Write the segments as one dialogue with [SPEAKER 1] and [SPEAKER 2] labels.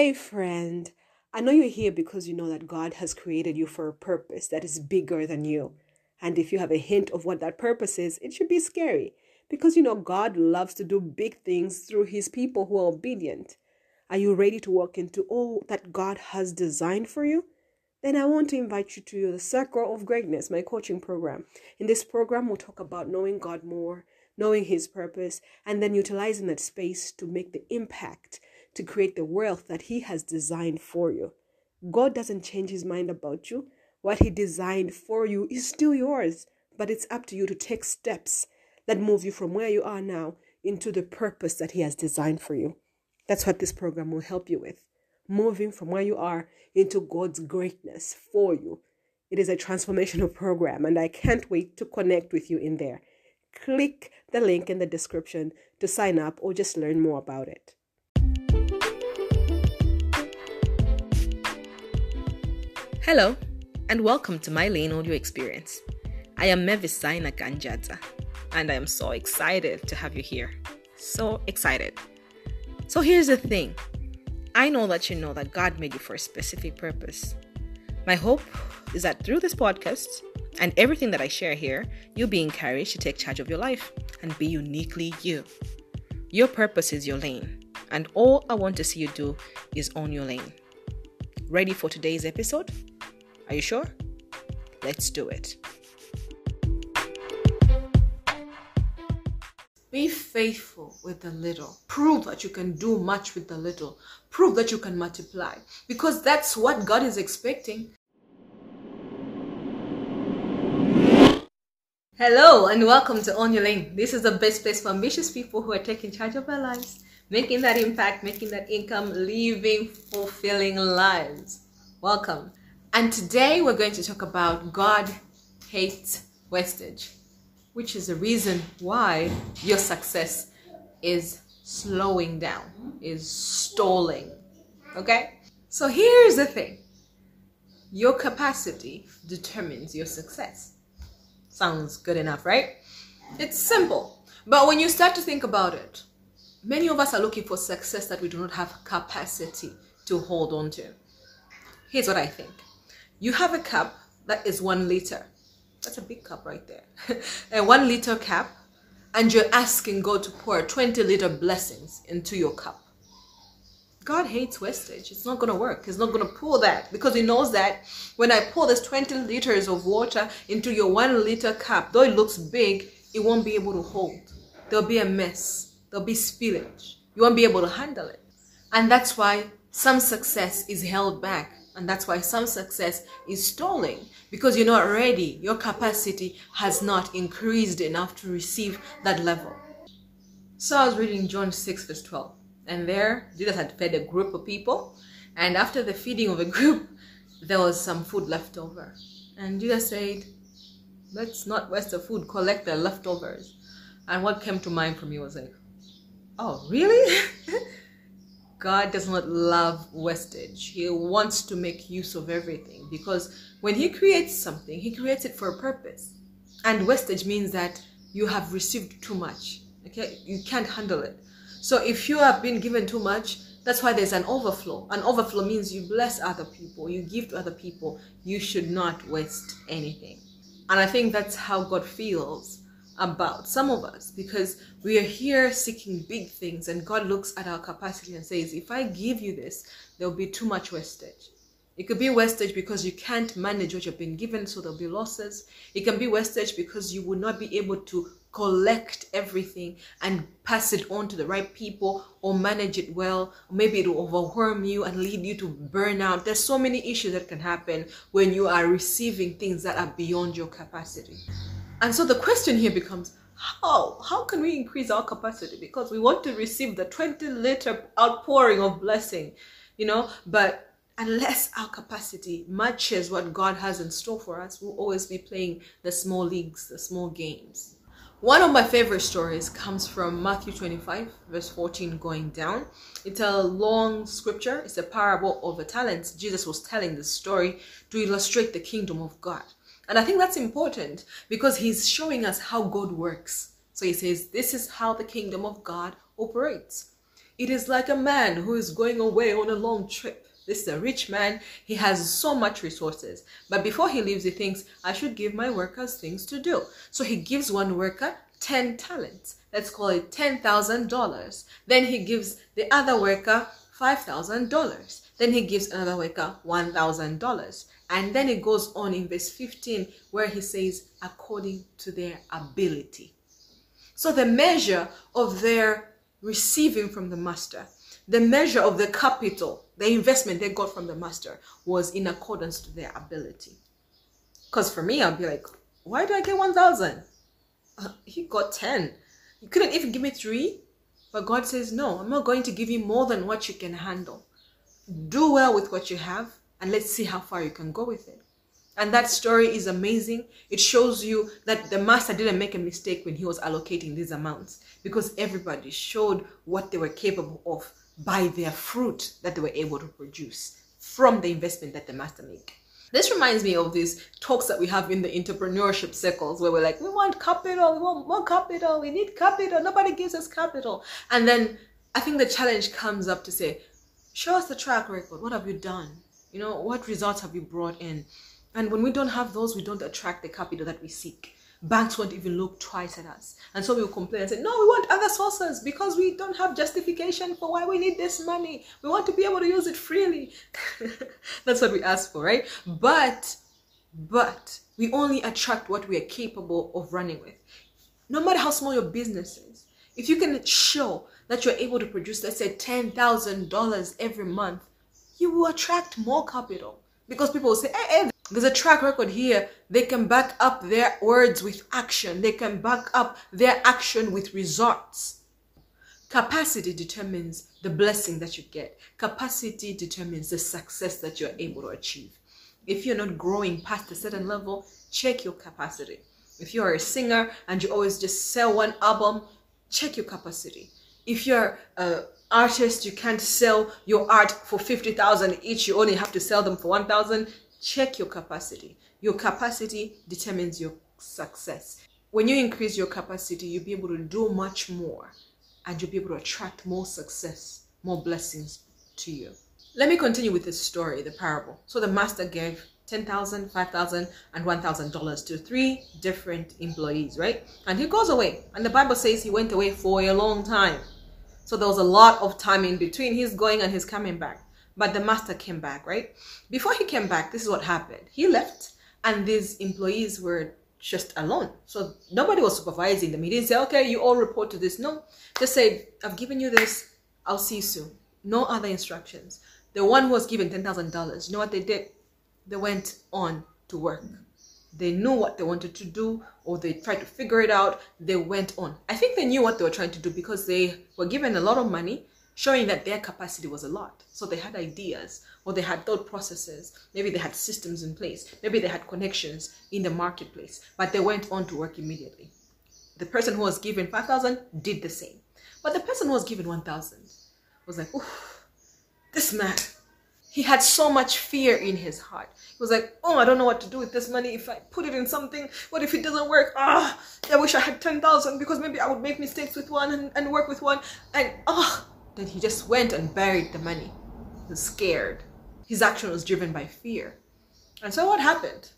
[SPEAKER 1] Hey, friend. I know you're here because you know that God has created you for a purpose that is bigger than you. And if you have a hint of what that purpose is, it should be scary because you know God loves to do big things through his people who are obedient. Are you ready to walk into all that God has designed for you? Then I want to invite you to the Circle of Greatness, my coaching program. In this program, we'll talk about knowing God more, knowing His purpose, and then utilizing that space to make the impact to create the wealth that He has designed for you. God doesn't change His mind about you. What He designed for you is still yours, but it's up to you to take steps that move you from where you are now into the purpose that He has designed for you. That's what this program will help you with. Moving from where you are into God's greatness for you. It is a transformational program, and I can't wait to connect with you in there. Click the link in the description to sign up or just learn more about it.
[SPEAKER 2] Hello, and welcome to my Lane Audio Experience. I am Mavis Zaina Ganjadza, and I am so excited to have you here. So excited. So here's the thing I know that you know that God made you for a specific purpose. My hope is that through this podcast and everything that I share here, you'll be encouraged to take charge of your life and be uniquely you. Your purpose is your lane, and all I want to see you do is own your lane. Ready for today's episode? Are you sure? Let's do it. Be faithful with the little. Prove that you can do much with the little. Prove that you can multiply because that's what God is expecting. Hello and welcome to Own Your Lane. This is the best place for ambitious people who are taking charge of their lives, making that impact, making that income, living fulfilling lives. Welcome. And today we're going to talk about God hates wastage, which is the reason why your success is slowing down, is stalling. Okay? So here's the thing your capacity determines your success. Sounds good enough, right? It's simple. But when you start to think about it, many of us are looking for success that we do not have capacity to hold on to. Here's what I think you have a cup that is one liter. That's a big cup right there. a one liter cup, and you're asking God to pour 20 liter blessings into your cup. God hates wastage. It's not going to work. He's not going to pour that because He knows that when I pour this 20 liters of water into your one liter cup, though it looks big, it won't be able to hold. There'll be a mess, there'll be spillage. You won't be able to handle it. And that's why some success is held back. And that's why some success is stalling because you're not ready. Your capacity has not increased enough to receive that level. So I was reading John 6, verse 12. And there, Jesus had fed a group of people. And after the feeding of a group, there was some food left over. And Jesus said, Let's not waste the food, collect the leftovers. And what came to mind for me was like, Oh, really? God does not love wastage. He wants to make use of everything because when He creates something, He creates it for a purpose. And wastage means that you have received too much. Okay, you can't handle it. So if you have been given too much, that's why there's an overflow. An overflow means you bless other people, you give to other people. You should not waste anything. And I think that's how God feels about some of us because we are here seeking big things and God looks at our capacity and says, if I give you this, there'll be too much wastage. It could be wastage because you can't manage what you've been given, so there'll be losses. It can be wastage because you will not be able to collect everything and pass it on to the right people or manage it well. Maybe it will overwhelm you and lead you to burnout. There's so many issues that can happen when you are receiving things that are beyond your capacity. And so the question here becomes how? How can we increase our capacity? Because we want to receive the 20 liter outpouring of blessing, you know, but unless our capacity matches what God has in store for us, we'll always be playing the small leagues, the small games. One of my favorite stories comes from Matthew 25, verse 14, going down. It's a long scripture, it's a parable of the talents. Jesus was telling this story to illustrate the kingdom of God. And I think that's important because he's showing us how God works. So he says, This is how the kingdom of God operates. It is like a man who is going away on a long trip. This is a rich man. He has so much resources. But before he leaves, he thinks, I should give my workers things to do. So he gives one worker 10 talents. Let's call it $10,000. Then he gives the other worker $5,000. Then he gives another worker $1,000. And then it goes on in verse 15 where he says, according to their ability. So the measure of their receiving from the master, the measure of the capital, the investment they got from the master was in accordance to their ability. Because for me, I'd be like, why do I get 1,000? Uh, he got 10. You couldn't even give me three. But God says, no, I'm not going to give you more than what you can handle. Do well with what you have and let's see how far you can go with it. And that story is amazing. It shows you that the master didn't make a mistake when he was allocating these amounts because everybody showed what they were capable of by their fruit that they were able to produce from the investment that the master made. This reminds me of these talks that we have in the entrepreneurship circles where we're like, we want capital, we want more capital, we need capital, nobody gives us capital. And then I think the challenge comes up to say, show us the track record. What have you done? You know, what results have you brought in? And when we don't have those, we don't attract the capital that we seek. Banks won't even look twice at us. And so we'll complain and say, no, we want other sources because we don't have justification for why we need this money. We want to be able to use it freely. That's what we ask for, right? But, but we only attract what we are capable of running with. No matter how small your business is, if you can show that you're able to produce, let's say, $10,000 every month, you will attract more capital because people will say, hey, hey, there's a track record here. They can back up their words with action. They can back up their action with results. Capacity determines the blessing that you get. Capacity determines the success that you're able to achieve. If you're not growing past a certain level, check your capacity. If you're a singer and you always just sell one album, check your capacity. If you're an artist, you can't sell your art for 50,000 each, you only have to sell them for 1,000, check your capacity. Your capacity determines your success. When you increase your capacity, you'll be able to do much more and you'll be able to attract more success, more blessings to you. Let me continue with this story, the parable. So the master gave 10,000, 5,000, and $1,000 to three different employees, right? And he goes away. And the Bible says he went away for a long time. So there was a lot of time in between his going and his coming back. But the master came back, right? Before he came back, this is what happened. He left and these employees were just alone. So nobody was supervising them. He didn't say, okay, you all report to this. No, just say, I've given you this. I'll see you soon. No other instructions. The one who was given $10,000, you know what they did? They went on to work. They knew what they wanted to do or they tried to figure it out. They went on. I think they knew what they were trying to do because they were given a lot of money showing that their capacity was a lot. So they had ideas or they had thought processes. Maybe they had systems in place. Maybe they had connections in the marketplace, but they went on to work immediately. The person who was given 5,000 did the same. But the person who was given 1,000 was like, this man, he had so much fear in his heart. He was like, oh, I don't know what to do with this money. If I put it in something, what if it doesn't work? Ah, I wish I had 10,000 because maybe I would make mistakes with one and, and work with one. And ah, then he just went and buried the money. He was scared. His action was driven by fear. And so what happened?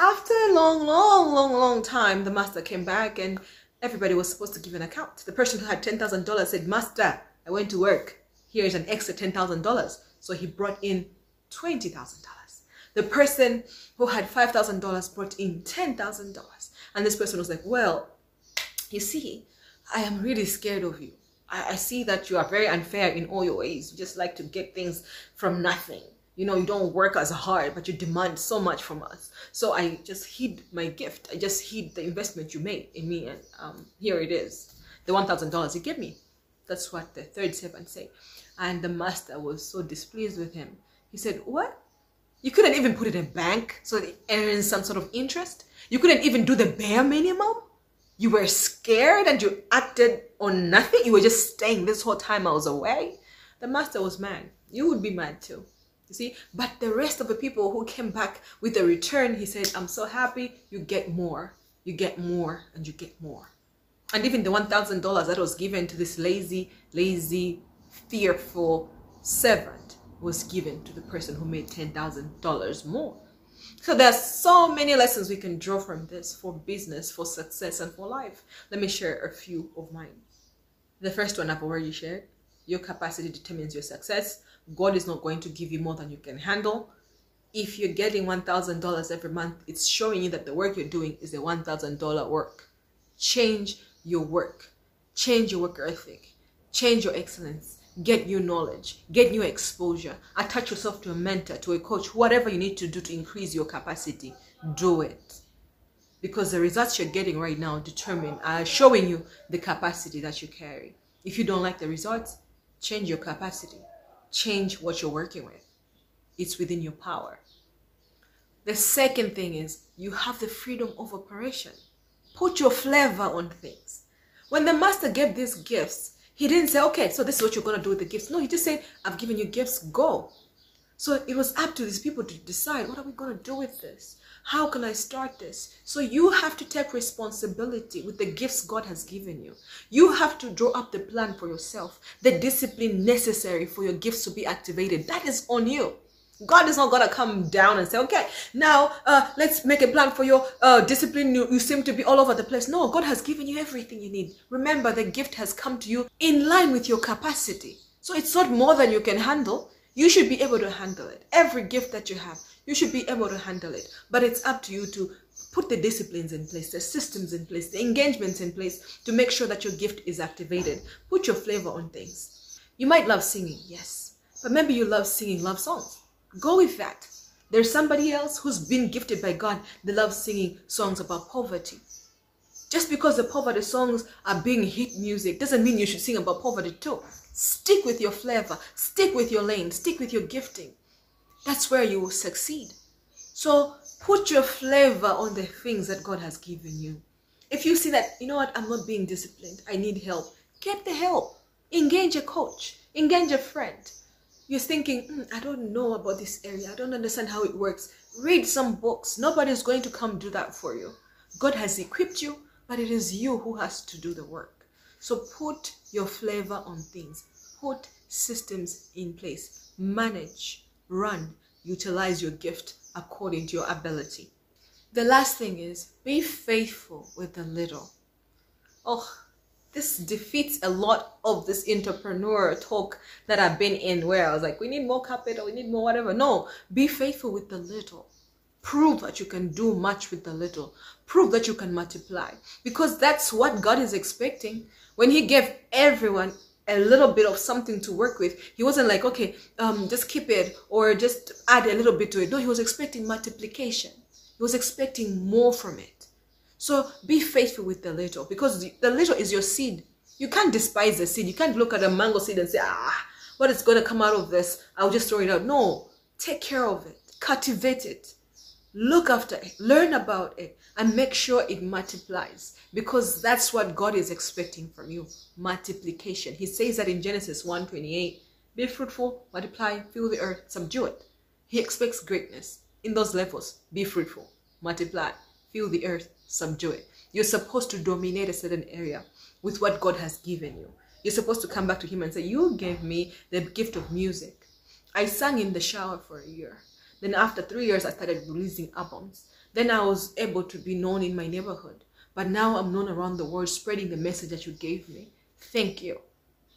[SPEAKER 2] After a long, long, long, long time, the master came back and everybody was supposed to give an account. The person who had $10,000 said, Master, I went to work. Here's an extra $10,000. So he brought in $20,000. The person who had $5,000 brought in $10,000. And this person was like, Well, you see, I am really scared of you. I, I see that you are very unfair in all your ways. You just like to get things from nothing. You know, you don't work as hard, but you demand so much from us. So I just hid my gift. I just hid the investment you made in me, and um, here it is, the one thousand dollars you gave me. That's what the third servant said. And the master was so displeased with him. He said, "What? You couldn't even put it in bank so it earns some sort of interest. You couldn't even do the bare minimum you were scared and you acted on nothing. You were just staying this whole time I was away. The master was mad. You would be mad too. You see? But the rest of the people who came back with a return, he said, I'm so happy you get more. You get more and you get more. And even the $1,000 that was given to this lazy, lazy fearful servant was given to the person who made $10,000 more. So there's so many lessons we can draw from this for business, for success, and for life. Let me share a few of mine. The first one I've already shared. Your capacity determines your success. God is not going to give you more than you can handle. If you're getting $1,000 every month, it's showing you that the work you're doing is a $1,000 work. Change your work. Change your work ethic. Change your excellence. Get new knowledge. Get new exposure. Attach yourself to a mentor, to a coach, whatever you need to do to increase your capacity. Do it. Because the results you're getting right now determine, are showing you the capacity that you carry. If you don't like the results, change your capacity. Change what you're working with. It's within your power. The second thing is you have the freedom of operation. Put your flavor on things. When the master gave these gifts, he didn't say, okay, so this is what you're going to do with the gifts. No, he just said, I've given you gifts, go. So it was up to these people to decide, what are we going to do with this? How can I start this? So you have to take responsibility with the gifts God has given you. You have to draw up the plan for yourself, the discipline necessary for your gifts to be activated. That is on you. God is not gonna come down and say, okay, now uh, let's make a plan for your uh, discipline. You, you seem to be all over the place. No, God has given you everything you need. Remember, the gift has come to you in line with your capacity. So it's not more than you can handle. You should be able to handle it. Every gift that you have, you should be able to handle it. But it's up to you to put the disciplines in place, the systems in place, the engagements in place to make sure that your gift is activated. Put your flavor on things. You might love singing, yes, but maybe you love singing love songs Go with that. There's somebody else who's been gifted by God They love singing songs about poverty. Just because the poverty songs are being hit music doesn't mean you should sing about poverty too. Stick with your flavor, stick with your lane, stick with your gifting. That's where you will succeed. So put your flavor on the things that God has given you. If you see that, you know what, I'm not being disciplined, I need help, get the help. Engage a coach, engage a friend, you're thinking, mm, I don't know about this area. I don't understand how it works. Read some books. Nobody's going to come do that for you. God has equipped you, but it is you who has to do the work. So put your flavor on things. Put systems in place. Manage, run, utilize your gift according to your ability. The last thing is be faithful with the little. Oh, this defeats a lot of this entrepreneur talk that I've been in where I was like, we need more capital, we need more whatever. No, be faithful with the little. Prove that you can do much with the little. Prove that you can multiply. Because that's what God is expecting. When He gave everyone a little bit of something to work with, He wasn't like, okay, um, just keep it or just add a little bit to it. No, He was expecting multiplication. He was expecting more from it. So be faithful with the little because the little is your seed. You can't despise the seed. You can't look at a mango seed and say, ah, what is going to come out of this? I'll just throw it out. No, take care of it, cultivate it, look after it, learn about it, and make sure it multiplies because that's what God is expecting from you multiplication. He says that in Genesis 1 28 be fruitful, multiply, fill the earth, subdue it. He expects greatness in those levels. Be fruitful, multiply, fill the earth, subdue it. You're supposed to dominate a certain area with what God has given you. You're supposed to come back to Him and say, You gave me the gift of music. I sang in the shower for a year. Then, after three years, I started releasing albums. Then, I was able to be known in my neighborhood. But now I'm known around the world, spreading the message that you gave me. Thank you.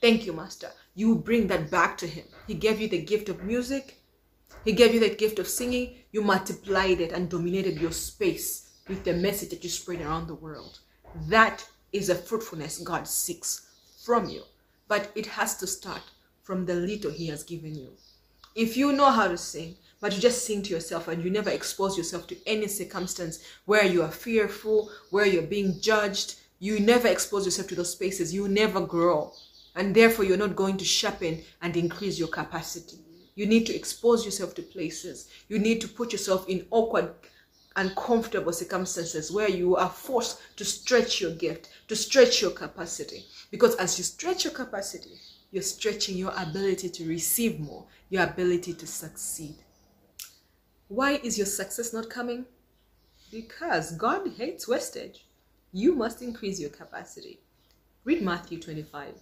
[SPEAKER 2] Thank you, Master. You bring that back to Him. He gave you the gift of music, He gave you the gift of singing. You multiplied it and dominated your space with the message that you spread around the world. That is a fruitfulness God seeks from you. But it has to start from the little He has given you. If you know how to sing, but you just sing to yourself and you never expose yourself to any circumstance where you are fearful, where you're being judged, you never expose yourself to those spaces, you never grow. And therefore, you're not going to sharpen and increase your capacity. You need to expose yourself to places. You need to put yourself in awkward uncomfortable circumstances where you are forced to stretch your gift, to stretch your capacity. Because as you stretch your capacity, you're stretching your ability to receive more, your ability to succeed. Why is your success not coming? Because God hates wastage. You must increase your capacity. Read Matthew 25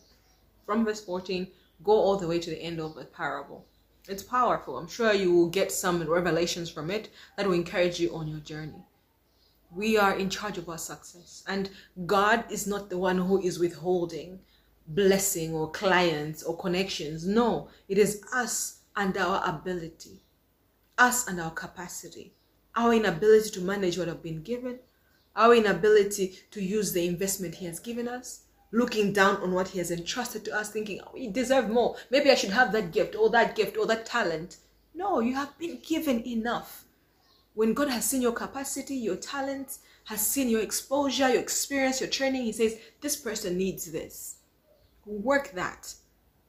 [SPEAKER 2] from verse 14 go all the way to the end of the parable. It's powerful. I'm sure you will get some revelations from it that will encourage you on your journey. We are in charge of our success, and God is not the one who is withholding blessing or clients or connections. No, it is us and our ability, us and our capacity, our inability to manage what have been given, our inability to use the investment He has given us, looking down on what He has entrusted to us, thinking, oh, we deserve more. Maybe I should have that gift or that gift or that talent. No, you have been given enough. When God has seen your capacity, your talent, has seen your exposure, your experience, your training, He says, this person needs this. Work that.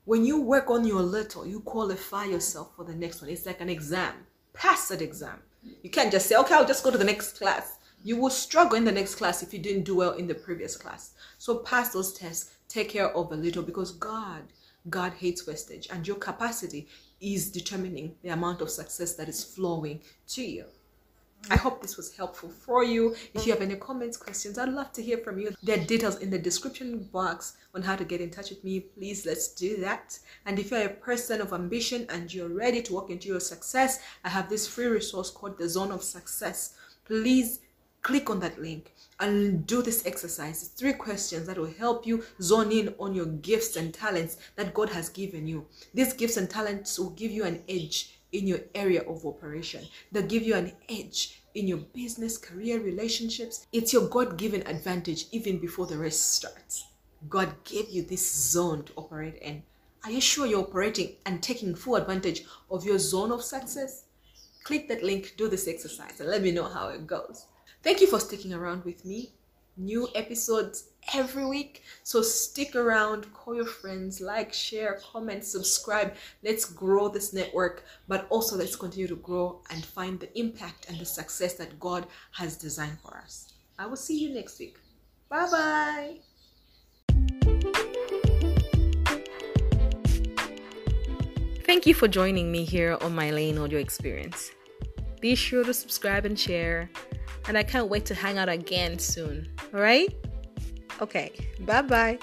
[SPEAKER 2] When you work on your little, you qualify yourself for the next one. It's like an exam. Pass that exam. You can't just say, okay, I'll just go to the next class you will struggle in the next class if you didn't do well in the previous class. So pass those tests, take care of a little because God, God hates wastage and your capacity is determining the amount of success that is flowing to you. I hope this was helpful for you. If you have any comments, questions, I'd love to hear from you. There are details in the description box on how to get in touch with me. Please let's do that. And if you're a person of ambition and you're ready to walk into your success, I have this free resource called the Zone of Success. Please click on that link and do this exercise. It's three questions that will help you zone in on your gifts and talents that God has given you. These gifts and talents will give you an edge in your area of operation. They'll give you an edge in your business, career, relationships. It's your God given advantage even before the rest starts. God gave you this zone to operate in. Are you sure you're operating and taking full advantage of your zone of success? Click that link, do this exercise, and let me know how it goes. Thank you for sticking around with me. New episodes every week. So stick around, call your friends, like, share, comment, subscribe. Let's grow this network, but also let's continue to grow and find the impact and the success that God has designed for us. I will see you next week. Bye bye. Thank you for joining me here on my Lane Audio Experience. Be sure to subscribe and share and I can't wait to hang out again soon. All right? Okay, bye bye.